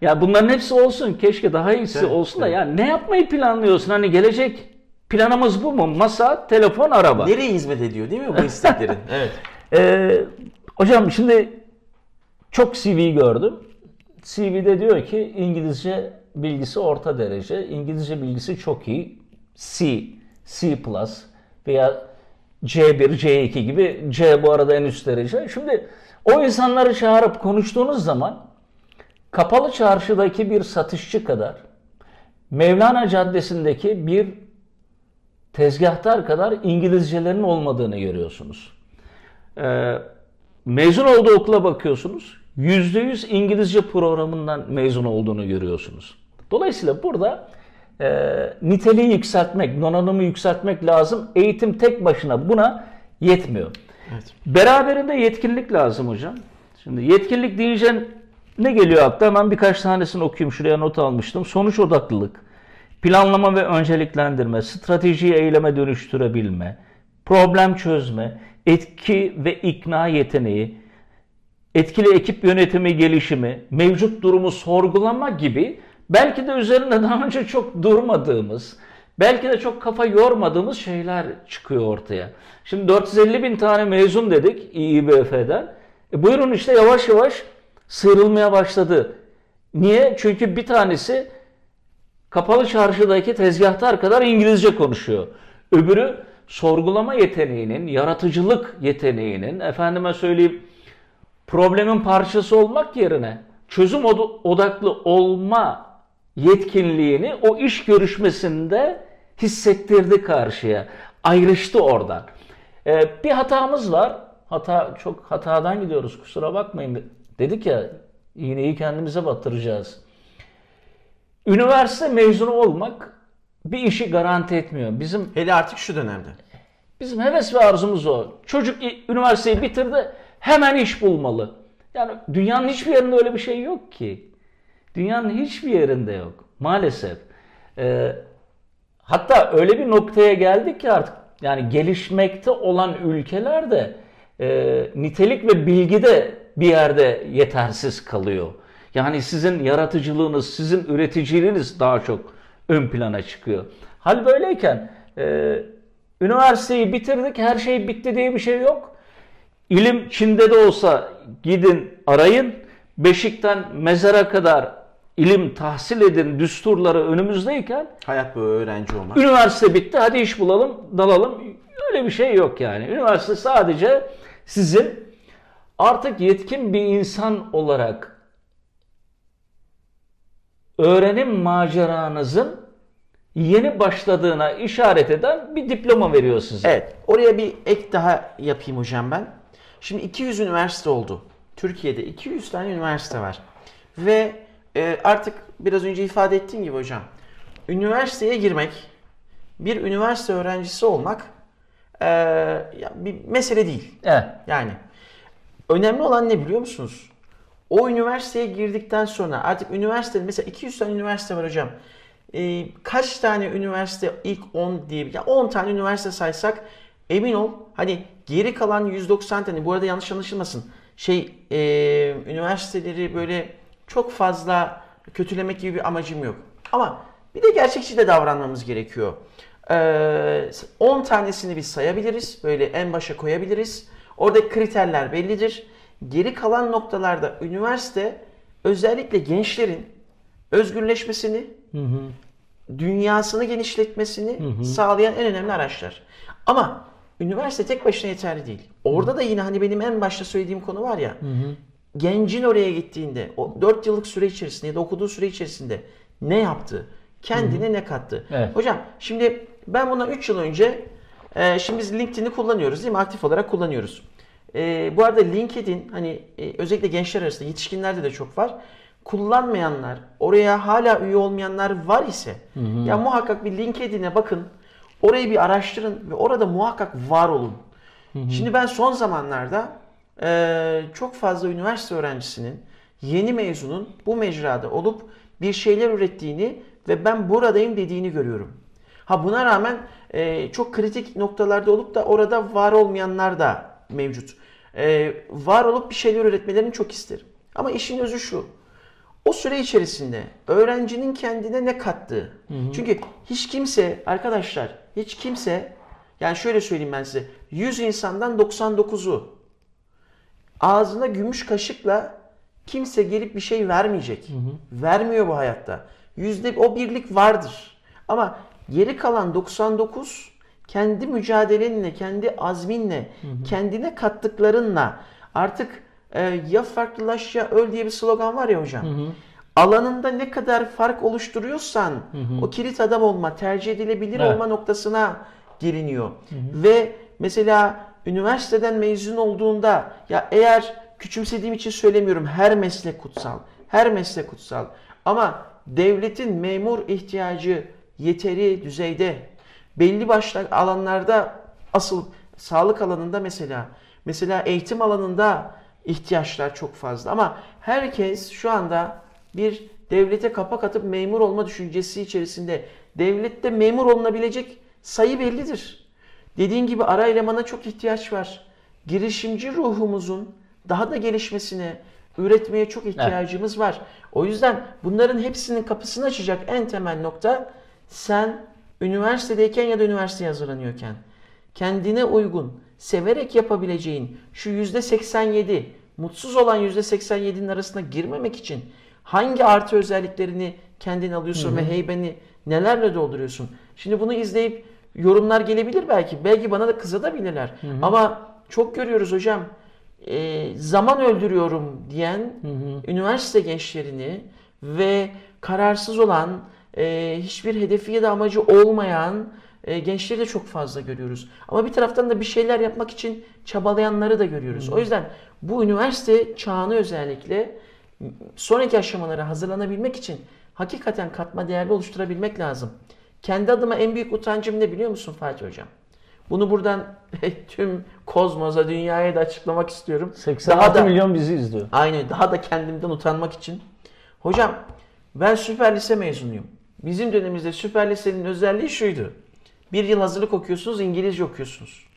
ya bunların hepsi olsun keşke daha iyisi Evet, olsun da evet. ya ne yapmayı planlıyorsun hani gelecek planımız bu mu masa telefon araba Nereye hizmet ediyor değil mi bu isteklerin? evet. ee, hocam şimdi çok CV gördüm. CV'de diyor ki İngilizce bilgisi orta derece, İngilizce bilgisi çok iyi. C, C++ veya C1, C2 gibi C bu arada en üst derece. Şimdi o insanları çağırıp konuştuğunuz zaman kapalı çarşıdaki bir satışçı kadar Mevlana Caddesi'ndeki bir tezgahtar kadar İngilizcelerin olmadığını görüyorsunuz. Ee, mezun olduğu okula bakıyorsunuz. %100 İngilizce programından mezun olduğunu görüyorsunuz. Dolayısıyla burada e, niteliği yükseltmek, donanımı yükseltmek lazım. Eğitim tek başına buna yetmiyor. Evet. Beraberinde yetkinlik lazım hocam. Şimdi yetkinlik deyince ne geliyor akla? Hemen birkaç tanesini okuyayım. Şuraya not almıştım. Sonuç odaklılık, planlama ve önceliklendirme, stratejiyi eyleme dönüştürebilme, problem çözme, etki ve ikna yeteneği, etkili ekip yönetimi gelişimi, mevcut durumu sorgulama gibi belki de üzerinde daha önce çok durmadığımız, belki de çok kafa yormadığımız şeyler çıkıyor ortaya. Şimdi 450 bin tane mezun dedik İİBF'den. E buyurun işte yavaş yavaş sıyrılmaya başladı. Niye? Çünkü bir tanesi kapalı çarşıdaki tezgahtar kadar İngilizce konuşuyor. Öbürü sorgulama yeteneğinin, yaratıcılık yeteneğinin, efendime söyleyeyim problemin parçası olmak yerine çözüm odaklı olma yetkinliğini o iş görüşmesinde hissettirdi karşıya. Ayrıştı oradan. Ee, bir hatamız var. Hata çok hatadan gidiyoruz kusura bakmayın. Dedik ya iğneyi kendimize batıracağız. Üniversite mezunu olmak bir işi garanti etmiyor. Bizim Hele artık şu dönemde. bizim heves ve arzumuz o. Çocuk üniversiteyi bitirdi, hemen iş bulmalı. Yani dünyanın hiçbir yerinde öyle bir şey yok ki. Dünyanın hiçbir yerinde yok. Maalesef. Ee, hatta öyle bir noktaya geldik ki artık yani gelişmekte olan ülkeler de e, nitelik ve bilgi de bir yerde yetersiz kalıyor. Yani sizin yaratıcılığınız, sizin üreticiliğiniz daha çok ön plana çıkıyor. Hal böyleyken e, üniversiteyi bitirdik, her şey bitti diye bir şey yok. İlim Çin'de de olsa gidin arayın. Beşikten mezara kadar ilim tahsil edin düsturları önümüzdeyken Hayat bu öğrenci olmak. üniversite bitti hadi iş bulalım dalalım. Öyle bir şey yok yani. Üniversite sadece sizin artık yetkin bir insan olarak öğrenim maceranızın yeni başladığına işaret eden bir diploma veriyor size. Evet. Oraya bir ek daha yapayım hocam ben. Şimdi 200 üniversite oldu. Türkiye'de 200 tane üniversite var. Ve e, artık biraz önce ifade ettiğim gibi hocam. Üniversiteye girmek, bir üniversite öğrencisi olmak e, ya bir mesele değil. Evet. Yani önemli olan ne biliyor musunuz? O üniversiteye girdikten sonra artık üniversite mesela 200 tane üniversite var hocam. Ee, kaç tane üniversite ilk 10 diye ya 10 tane üniversite saysak emin ol hani geri kalan 190 tane bu arada yanlış anlaşılmasın. Şey e, üniversiteleri böyle çok fazla kötülemek gibi bir amacım yok. Ama bir de gerçekçi de davranmamız gerekiyor. Ee, 10 tanesini biz sayabiliriz. Böyle en başa koyabiliriz. Orada kriterler bellidir. Geri kalan noktalarda üniversite özellikle gençlerin özgürleşmesini, dünyasını genişletmesini sağlayan en önemli araçlar. Ama üniversite tek başına yeterli değil. Orada da yine hani benim en başta söylediğim konu var ya. Gencin oraya gittiğinde o 4 yıllık süre içerisinde ya da okuduğu süre içerisinde ne yaptı? Kendine ne kattı? Evet. Hocam şimdi ben bundan 3 yıl önce e, şimdi biz LinkedIn'i kullanıyoruz değil mi? Aktif olarak kullanıyoruz. E, bu arada LinkedIn hani e, özellikle gençler arasında yetişkinlerde de çok var. Kullanmayanlar, oraya hala üye olmayanlar var ise ya muhakkak bir LinkedIn'e bakın. Orayı bir araştırın ve orada muhakkak var olun. Şimdi ben son zamanlarda e, çok fazla üniversite öğrencisinin, yeni mezunun bu mecrada olup bir şeyler ürettiğini ve ben buradayım dediğini görüyorum. Ha buna rağmen e, çok kritik noktalarda olup da orada var olmayanlar da mevcut. E, var olup bir şeyler üretmelerini çok isterim. Ama işin özü şu. O süre içerisinde öğrencinin kendine ne kattığı. Çünkü hiç kimse arkadaşlar hiç kimse yani şöyle söyleyeyim ben size 100 insandan 99'u ağzına gümüş kaşıkla kimse gelip bir şey vermeyecek. Vermiyor bu hayatta. Yüzde o birlik vardır. Ama geri kalan 99 kendi mücadelenle, kendi azminle, kendine kattıklarınla artık e, ya farklılaş ya öl diye bir slogan var ya hocam. Alanında ne kadar fark oluşturuyorsan o kilit adam olma, tercih edilebilir Evet. olma noktasına geliniyor. Ve mesela üniversiteden mezun olduğunda ya eğer küçümsediğim için söylemiyorum her meslek kutsal. Her meslek kutsal. Ama devletin memur ihtiyacı yeteri düzeyde belli başlı alanlarda asıl sağlık alanında mesela mesela eğitim alanında ihtiyaçlar çok fazla ama herkes şu anda bir devlete kapak atıp memur olma düşüncesi içerisinde devlette memur olunabilecek sayı bellidir. Dediğin gibi ara elemana çok ihtiyaç var. girişimci ruhumuzun daha da gelişmesine, üretmeye çok ihtiyacımız var. O yüzden bunların hepsinin kapısını açacak en temel nokta sen üniversitedeyken ya da üniversiteye hazırlanıyorken kendine uygun, severek yapabileceğin şu yüzde 87, mutsuz olan yüzde 87'nin arasına girmemek için hangi artı özelliklerini kendin alıyorsun ve heybeni nelerle dolduruyorsun? Şimdi bunu izleyip yorumlar gelebilir belki. Belki bana da kızabilirler. Ama çok görüyoruz hocam. e, zaman öldürüyorum diyen üniversite gençlerini ve kararsız olan, e, hiçbir hedefi ya da amacı olmayan e, gençleri de çok fazla görüyoruz. Ama bir taraftan da bir şeyler yapmak için çabalayanları da görüyoruz. O yüzden bu üniversite çağını özellikle sonraki aşamalara hazırlanabilmek için hakikaten katma değerli oluşturabilmek lazım. Kendi adıma en büyük utancım ne biliyor musun Fatih Hocam? Bunu buradan tüm kozmosa, dünyaya da açıklamak istiyorum. 86 Daha da, milyon bizi izliyor. Aynen daha da kendimden utanmak için. Hocam ben süper lise mezunuyum. Bizim dönemimizde süper lisenin özelliği şuydu. Bir yıl hazırlık okuyorsunuz, İngilizce okuyorsunuz.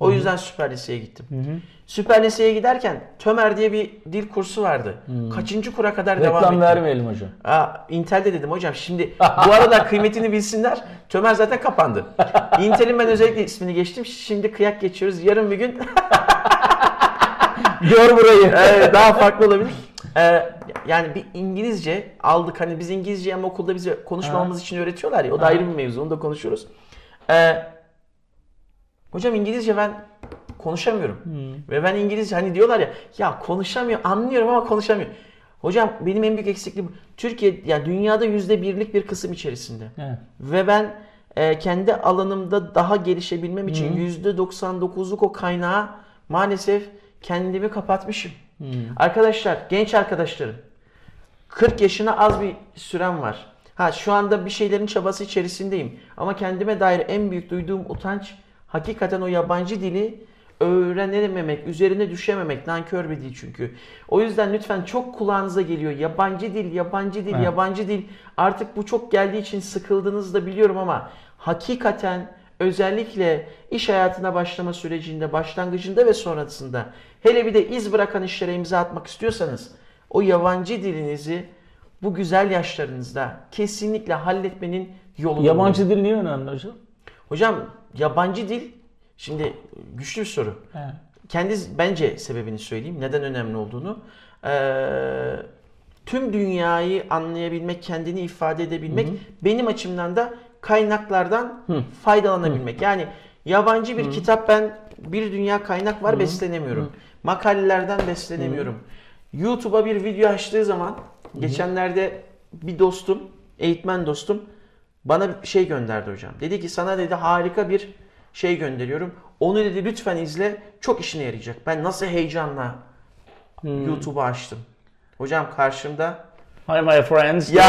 O yüzden süper liseye gittim. Süper liseye giderken Tömer diye bir dil kursu vardı. Kaçıncı kura kadar devam Reklam etti. vermeyelim hocam. Aa, Intel'de dedim hocam. Şimdi bu arada kıymetini bilsinler. Tömer zaten kapandı. Intel'in ben özellikle ismini geçtim. Şimdi kıyak geçiyoruz. Yarın bir gün Gör burayı. Evet, daha farklı olabilir. Ee, yani bir İngilizce aldık. Hani biz İngilizce ama okulda bize konuşmamamız için öğretiyorlar ya. O da ayrı bir mevzu. Onu da konuşuyoruz. Ee, hocam İngilizce ben konuşamıyorum. Ve ben İngilizce hani diyorlar ya ya konuşamıyor anlıyorum ama konuşamıyor. Hocam benim en büyük eksikliğim. Türkiye ya dünyada yüzde birlik bir kısım içerisinde. Evet. Ve ben e, kendi alanımda daha gelişebilmem için yüzde 99'luk o kaynağı maalesef kendimi kapatmışım. Arkadaşlar, genç arkadaşlarım 40 yaşına az bir sürem var. Ha şu anda bir şeylerin çabası içerisindeyim. Ama kendime dair en büyük duyduğum utanç hakikaten o yabancı dili öğrenememek, üzerine düşememek. Nankör bir dil çünkü. O yüzden lütfen çok kulağınıza geliyor. Yabancı dil, yabancı dil, Evet. yabancı dil. Artık bu çok geldiği için sıkıldığınızı da biliyorum ama hakikaten özellikle iş hayatına başlama sürecinde, başlangıcında ve sonrasında hele bir de iz bırakan işlere imza atmak istiyorsanız o yabancı dilinizi bu güzel yaşlarınızda kesinlikle halletmenin yolu. Yabancı dil niye önemli hocam? Hocam yabancı dil şimdi güçlü bir soru. Evet. Kendi bence sebebini söyleyeyim. Neden önemli olduğunu. Ee, tüm dünyayı anlayabilmek, kendini ifade edebilmek benim açımdan da kaynaklardan faydalanabilmek. Yani yabancı bir kitap ben bir dünya kaynak var beslenemiyorum. Makalelerden beslenemiyorum. YouTube'a bir video açtığı zaman geçenlerde bir dostum, eğitmen dostum bana bir şey gönderdi hocam. Dedi ki sana dedi harika bir şey gönderiyorum. Onu dedi lütfen izle. Çok işine yarayacak. Ben nasıl heyecanla YouTube'u açtım. Hocam karşımda Hi my friends. Ya.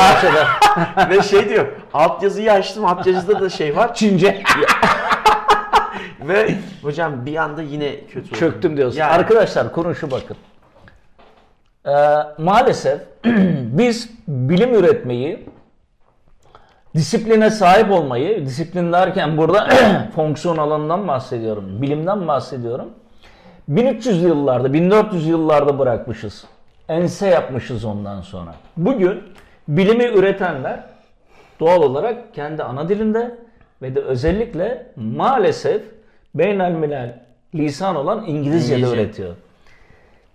Ve şey diyor. Altyazıyı açtım. Altyazıda da şey var. Çince. Ve hocam bir anda yine kötü oldum. Çöktüm diyorsun. Yani- Arkadaşlar konu şu bakın. Ee, maalesef biz bilim üretmeyi, disipline sahip olmayı, disiplin derken burada fonksiyon alanından bahsediyorum, bilimden bahsediyorum. 1300 yıllarda, 1400 yıllarda bırakmışız. Ense yapmışız ondan sonra. Bugün bilimi üretenler doğal olarak kendi ana dilinde ve de özellikle maalesef beynelmilel lisan olan İngilizce'de İngilizce. üretiyor.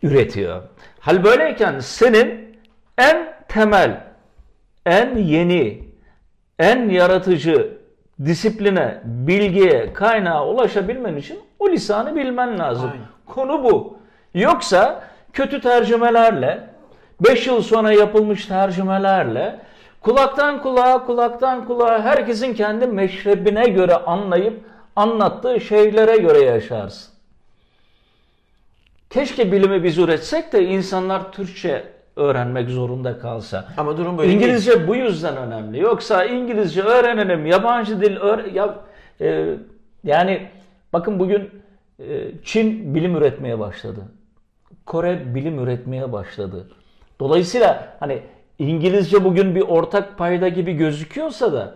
Üretiyor. Hal böyleyken senin en temel, en yeni, en yaratıcı disipline, bilgiye, kaynağa ulaşabilmen için o lisanı bilmen lazım. Aynen. Konu bu. Yoksa kötü tercümelerle, 5 yıl sonra yapılmış tercümelerle kulaktan kulağa, kulaktan kulağa herkesin kendi meşrebine göre anlayıp anlattığı şeylere göre yaşarsın. Keşke bilimi biz üretsek de insanlar Türkçe öğrenmek zorunda kalsa. Ama durum böyle değil. İngilizce bu yüzden önemli. Yoksa İngilizce öğrenelim, yabancı dil öğre ya e, yani bakın bugün e, Çin bilim üretmeye başladı. Kore bilim üretmeye başladı. Dolayısıyla hani İngilizce bugün bir ortak payda gibi gözüküyorsa da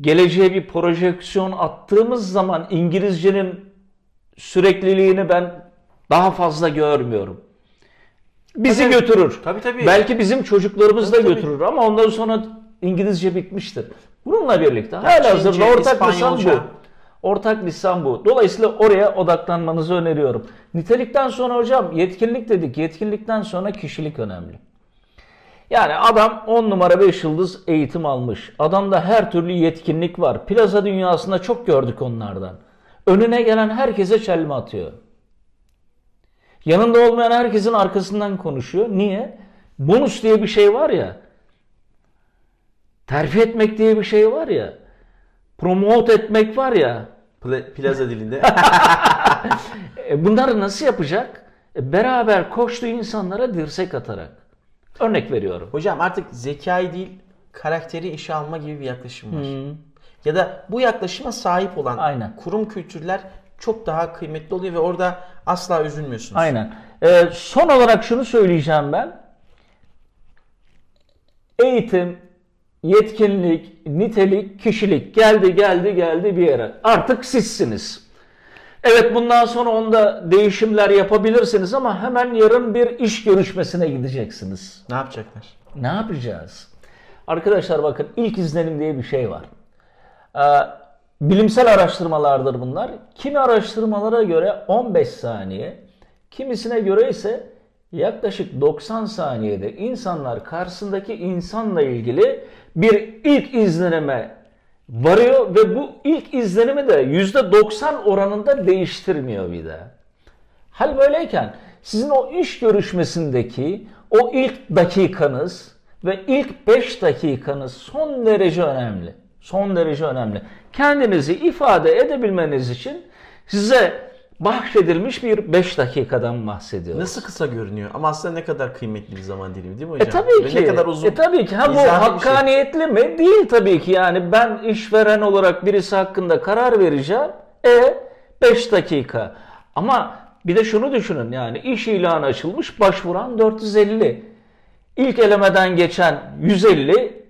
geleceğe bir projeksiyon attığımız zaman İngilizcenin sürekliliğini ben daha fazla görmüyorum. Bizi Tabii. götürür. Tabii, tabii. Belki bizim çocuklarımız da Tabii, tabii. götürür ama ondan sonra İngilizce bitmiştir. Bununla birlikte halihazırda Çince, ortak lisan bu. Ortak lisan bu. Dolayısıyla oraya odaklanmanızı öneriyorum. Nitelikten sonra hocam yetkinlik dedik. Yetkinlikten sonra kişilik önemli. Yani adam 10 numara 5 yıldız eğitim almış. Adamda her türlü yetkinlik var. Plaza dünyasında çok gördük onlardan. Önüne gelen herkese çelme atıyor. Yanında olmayan herkesin arkasından konuşuyor. Niye? Bonus diye bir şey var ya. Terfi etmek diye bir şey var ya. Promote etmek var ya. Pla- plaza dilinde. E bunları nasıl yapacak? E beraber koştuğu insanlara dirsek atarak. Örnek veriyorum. Hocam artık zekayı değil karakteri işe alma gibi bir yaklaşım var. Ya da bu yaklaşıma sahip olan Aynen. kurum kültürler çok daha kıymetli oluyor ve orada asla üzülmüyorsunuz. Aynen. E, son olarak şunu söyleyeceğim ben. Eğitim, yetkinlik, nitelik, kişilik geldi geldi geldi bir yere. Artık sizsiniz. Evet bundan sonra onda değişimler yapabilirsiniz ama hemen yarın bir iş görüşmesine gideceksiniz. Ne yapacaklar? Ne yapacağız? Arkadaşlar bakın ilk izlenim diye bir şey var. Ee, bilimsel araştırmalardır bunlar. Kimi araştırmalara göre 15 saniye, kimisine göre ise yaklaşık 90 saniyede insanlar karşısındaki insanla ilgili bir ilk izlenime varıyor ve bu ilk izlenimi de %90 oranında değiştirmiyor bir daha. Hal böyleyken sizin o iş görüşmesindeki o ilk dakikanız ve ilk 5 dakikanız son derece önemli. Son derece önemli. Kendinizi ifade edebilmeniz için size bahşedilmiş bir 5 dakikadan bahsediyoruz. Nasıl kısa görünüyor ama aslında ne kadar kıymetli bir zaman dilimi değil mi hocam? E tabii Ve ki. Ne kadar uzun. E tabii ki. Ha bu şey. hakkaniyetli mi? Değil tabii ki. Yani ben işveren olarak birisi hakkında karar vereceğim. E 5 dakika. Ama bir de şunu düşünün yani iş ilanı açılmış başvuran 450. İlk elemeden geçen 150,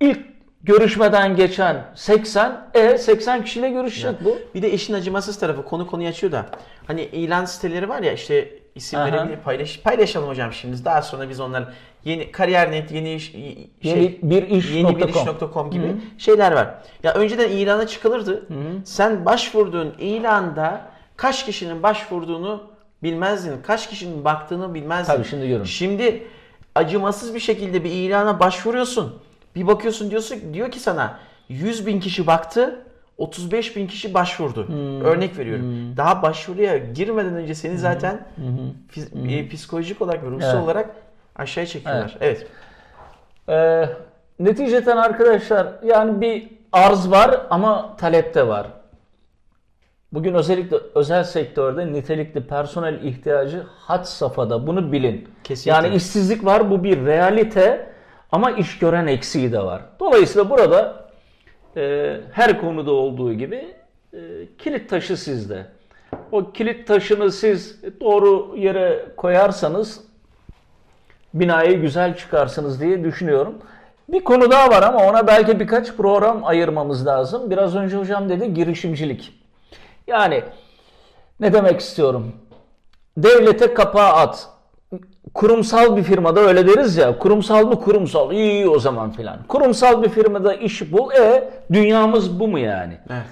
ilk görüşmeden geçen 80, e 80 kişiyle görüşecek bu. Bir de işin acımasız tarafı konu konuyu açıyor da hani ilan siteleri var ya işte isimleri Aha. paylaş paylaşalım hocam şimdi. Daha sonra biz onlar yeni kariyer.net yeni iş şey, Yeni bir iş yeni bir com. iş.com gibi şeyler var. Ya önceden ilana çıkılırdı. Sen başvurduğun ilanda kaç kişinin başvurduğunu bilmezdin. Kaç kişinin baktığını bilmezdin. Tabii şimdi görün. Şimdi acımasız bir şekilde bir ilana başvuruyorsun. Bir bakıyorsun diyorsun diyor ki sana 100 bin kişi baktı. 35 bin kişi başvurdu. Hmm. Örnek veriyorum. Daha başvuruya girmeden önce seni zaten fiz- e, psikolojik olarak ve ruhsal Evet. olarak aşağıya çekiyorlar. Evet. Ee, neticeten arkadaşlar yani bir arz var ama talep de var. Bugün özellikle özel sektörde nitelikli personel ihtiyacı had safhada. Bunu bilin. Kesinlikle. Yani işsizlik var bu bir realite ama iş gören eksiği de var. Dolayısıyla burada e, her konuda olduğu gibi e, kilit taşı sizde. O kilit taşını siz doğru yere koyarsanız binayı güzel çıkarsınız diye düşünüyorum. Bir konu daha var ama ona belki birkaç program ayırmamız lazım. Biraz önce hocam dedi girişimcilik. Yani ne demek istiyorum? Devlete kapağı at. Kurumsal bir firmada öyle deriz ya. Kurumsal mı kurumsal? İyi, iyi o zaman filan. Kurumsal bir firmada iş bul. E dünyamız bu mu yani? Evet.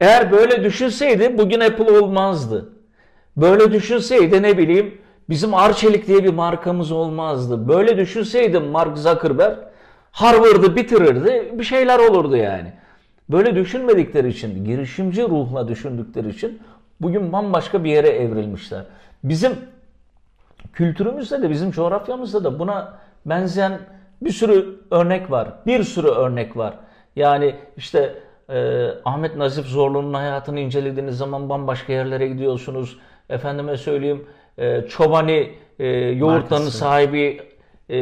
Eğer böyle düşünseydi bugün Apple olmazdı. Böyle düşünseydi ne bileyim bizim Arçelik diye bir markamız olmazdı. Böyle düşünseydi Mark Zuckerberg Harvard'ı bitirirdi bir şeyler olurdu yani. Böyle düşünmedikleri için, girişimci ruhla düşündükleri için bugün bambaşka bir yere evrilmişler. Bizim kültürümüzde de bizim coğrafyamızda da buna benzeyen bir sürü örnek var. Bir sürü örnek var. Yani işte e, Ahmet Nazif Zorlu'nun hayatını incelediğiniz zaman bambaşka yerlere gidiyorsunuz. Efendime söyleyeyim e, Çobani e, yoğurtlarının Markası. sahibi e,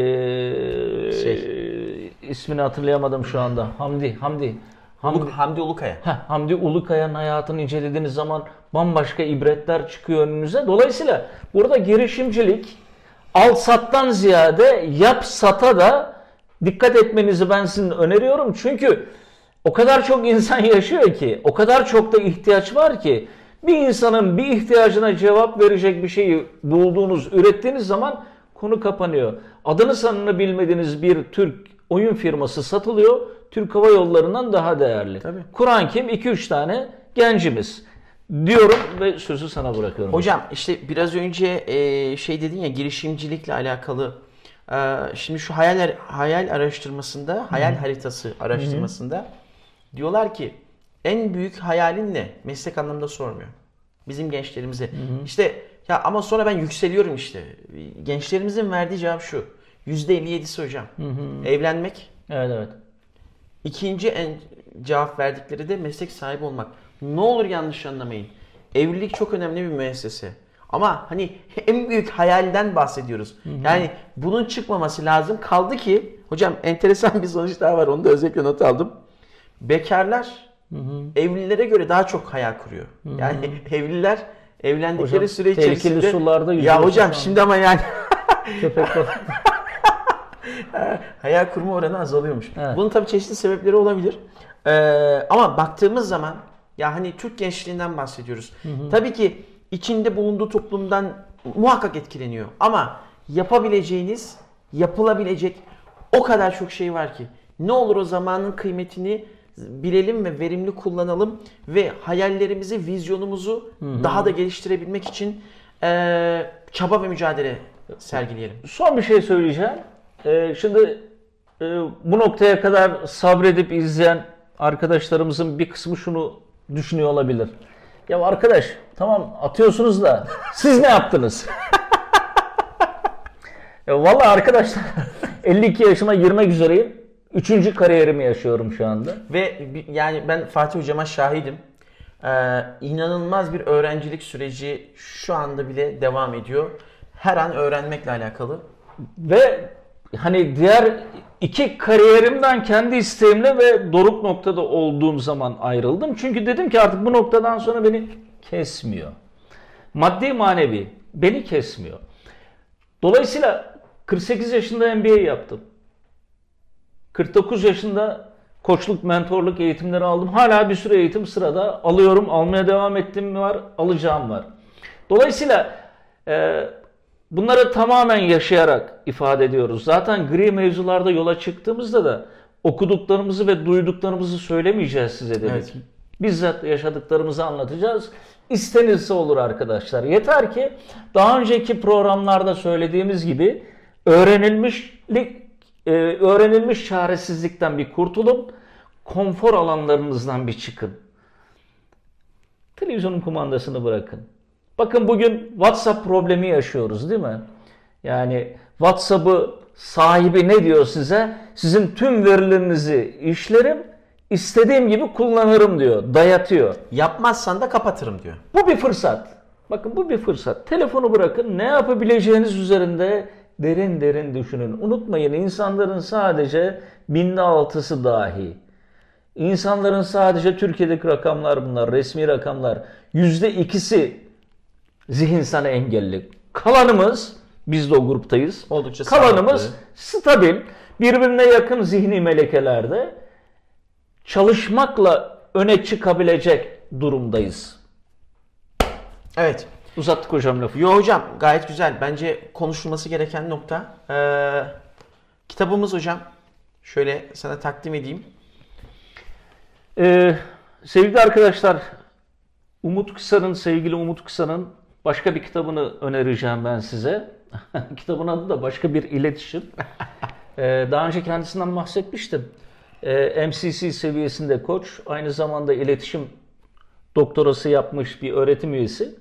Şey. ismini hatırlayamadım şu anda. Hamdi, Hamdi. Hamdi, Hamdi Ulukaya. Heh, Hamdi Ulukaya'nın hayatını incelediğiniz zaman bambaşka ibretler çıkıyor önünüze. Dolayısıyla burada girişimcilik al sattan ziyade yap sata da dikkat etmenizi ben sizin öneriyorum. Çünkü o kadar çok insan yaşıyor ki, o kadar çok da ihtiyaç var ki Bir insanın bir ihtiyacına cevap verecek bir şeyi bulduğunuz, ürettiğiniz zaman konu kapanıyor. Adını sanını bilmediğiniz bir Türk oyun firması satılıyor. Türk Hava Yolları'ndan daha değerli. Tabii. Kur'an kim? 2-3 tane gencimiz diyorum ve sözü sana bırakıyorum. Hocam işte biraz önce e, şey dedin ya girişimcilikle alakalı. E, şimdi şu hayal hayal araştırmasında, hayal haritası araştırmasında diyorlar ki en büyük hayalin ne? Meslek anlamında sormuyor. Bizim gençlerimize. İşte ya ama sonra ben yükseliyorum işte. Gençlerimizin verdiği cevap şu. %57'si hocam. Evlenmek. Evet evet. İkinci en cevap verdikleri de meslek sahibi olmak. Ne olur yanlış anlamayın. Evlilik çok önemli bir müessese. Ama hani en büyük hayalden bahsediyoruz. Yani bunun çıkmaması lazım. Kaldı ki hocam enteresan bir sonuç daha var. Onu da özellikle not aldım. Bekarlar evlilere göre daha çok hayal kuruyor. Yani evliler evlendikleri Hocam, süre tehlikeli içerisinde sularda ya hocam şimdi ama yani Köpek. hayal kurma oranı azalıyormuş. Evet. Bunun tabii çeşitli sebepleri olabilir. Ee, ama baktığımız zaman ya hani Türk gençliğinden bahsediyoruz. Tabii ki içinde bulunduğu toplumdan muhakkak etkileniyor. Ama yapabileceğiniz, yapılabilecek o kadar çok şey var ki. Ne olur o zamanın kıymetini bilelim ve verimli kullanalım ve hayallerimizi, vizyonumuzu daha da geliştirebilmek için eee, çaba ve mücadele sergileyelim. Son bir şey söyleyeceğim. Ee, şimdi e, bu noktaya kadar sabredip izleyen arkadaşlarımızın bir kısmı şunu düşünüyor olabilir. Ya arkadaş tamam atıyorsunuz da siz ne yaptınız? ya vallahi arkadaşlar 52 yaşıma girmek üzereyim. Üçüncü kariyerimi yaşıyorum şu anda. Ve yani ben Fatih hocama şahidim. Ee, inanılmaz bir öğrencilik süreci şu anda bile devam ediyor. Her an öğrenmekle alakalı. Ve hani diğer iki kariyerimden kendi isteğimle ve doruk noktada olduğum zaman ayrıldım. Çünkü dedim ki artık bu noktadan sonra beni kesmiyor. Maddi manevi beni kesmiyor. Dolayısıyla 48 yaşında MBA yaptım. 49 yaşında koçluk, mentorluk eğitimleri aldım. Hala bir sürü eğitim sırada alıyorum. Almaya devam ettiğim var, alacağım var. Dolayısıyla e, bunları tamamen yaşayarak ifade ediyoruz. Zaten gri mevzularda yola çıktığımızda da okuduklarımızı ve duyduklarımızı söylemeyeceğiz size dedik. Evet. Bizzat yaşadıklarımızı anlatacağız. İstenirse olur arkadaşlar. Yeter ki daha önceki programlarda söylediğimiz gibi öğrenilmişlik e, öğrenilmiş çaresizlikten bir kurtulun. Konfor alanlarınızdan bir çıkın. Televizyonun kumandasını bırakın. Bakın bugün WhatsApp problemi yaşıyoruz değil mi? Yani WhatsApp'ı sahibi ne diyor size? Sizin tüm verilerinizi işlerim, istediğim gibi kullanırım diyor, dayatıyor. Yapmazsan da kapatırım diyor. Bu bir fırsat. Bakın bu bir fırsat. Telefonu bırakın. Ne yapabileceğiniz üzerinde derin derin düşünün. Unutmayın insanların sadece binde altısı dahi. İnsanların sadece Türkiye'deki rakamlar bunlar. Resmi rakamlar. Yüzde ikisi zihinsel engelli. Kalanımız, biz de o gruptayız. Oldukça Kalanımız sağlıklı. stabil, birbirine yakın zihni melekelerde çalışmakla öne çıkabilecek durumdayız. Evet. Uzattık hocam lafı. Yo hocam gayet güzel. Bence konuşulması gereken nokta. Ee, kitabımız hocam. Şöyle sana takdim edeyim. Ee, sevgili arkadaşlar, Umut Kısa'nın, sevgili Umut Kısa'nın başka bir kitabını önereceğim ben size. Kitabın adı da başka bir iletişim. Ee, daha önce kendisinden bahsetmiştim. Ee, MCC seviyesinde koç, aynı zamanda iletişim doktorası yapmış bir öğretim üyesi.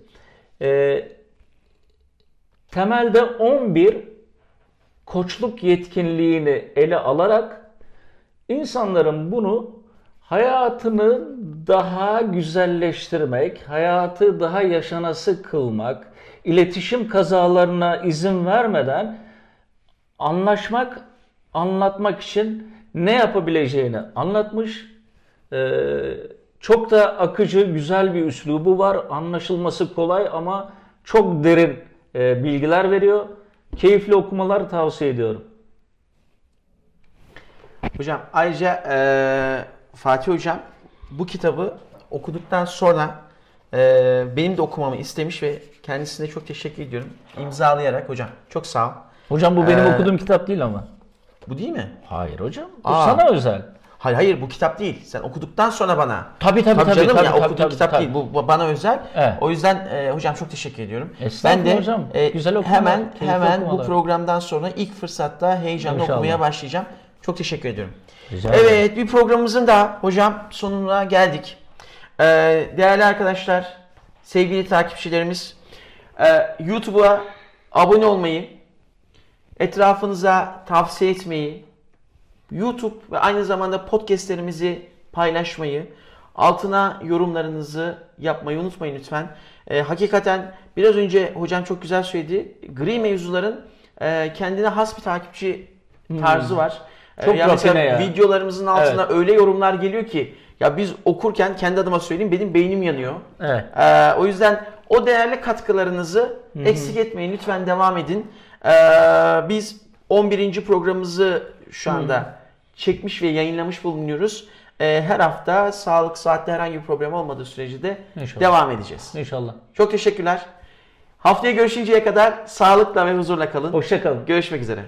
Ee, temelde 11 koçluk yetkinliğini ele alarak insanların bunu hayatını daha güzelleştirmek, hayatı daha yaşanası kılmak, iletişim kazalarına izin vermeden anlaşmak, anlatmak için ne yapabileceğini anlatmış. Ee, çok da akıcı, güzel bir üslubu var. Anlaşılması kolay ama çok derin e, bilgiler veriyor. Keyifli okumalar tavsiye ediyorum. Hocam ayrıca eee, Fatih hocam bu kitabı okuduktan sonra Ee, benim de okumamı istemiş ve kendisine çok teşekkür ediyorum. İmzalayarak hocam. Çok sağ ol. Hocam bu benim Ee, okuduğum kitap değil ama. Bu değil mi? Hayır hocam. Bu Aa. sana özel. Hayır hayır bu kitap değil. Sen okuduktan sonra bana. Tabii tabii tabii. canım tabii, ya tabii, okuduğum tabii, kitap tabii. değil. Bu, bu bana özel. Evet. O yüzden e, hocam çok teşekkür ediyorum. Estağfurullah Ben de hocam. e, Güzel okumalar, hemen keyifli hemen bu okumalar. programdan sonra ilk fırsatta heyecanla İnşallah. okumaya başlayacağım. Çok teşekkür ediyorum. Rica ederim. Evet bir programımızın da hocam sonuna geldik. Ee, değerli arkadaşlar, sevgili takipçilerimiz, e, YouTube'a abone olmayı, etrafınıza tavsiye etmeyi, YouTube ve aynı zamanda podcastlerimizi paylaşmayı, altına yorumlarınızı yapmayı unutmayın lütfen. Ee, hakikaten biraz önce hocam çok güzel söyledi. Gri mevzuların e, kendine has bir takipçi tarzı var. Ee, Çok ya mesela rafine ya. videolarımızın altına öyle yorumlar geliyor ki ya biz okurken kendi adıma söyleyeyim benim beynim yanıyor. Evet. Ee, o yüzden o değerli katkılarınızı eksik etmeyin. Lütfen devam edin. Ee, biz 11. programımızı şu anda çekmiş ve yayınlamış bulunuyoruz. Ee, her hafta sağlık saatte herhangi bir problem olmadığı sürece de İnşallah. devam edeceğiz. İnşallah. Çok teşekkürler. Haftaya görüşünceye kadar sağlıkla ve huzurla kalın. Hoşça kalın. Görüşmek üzere.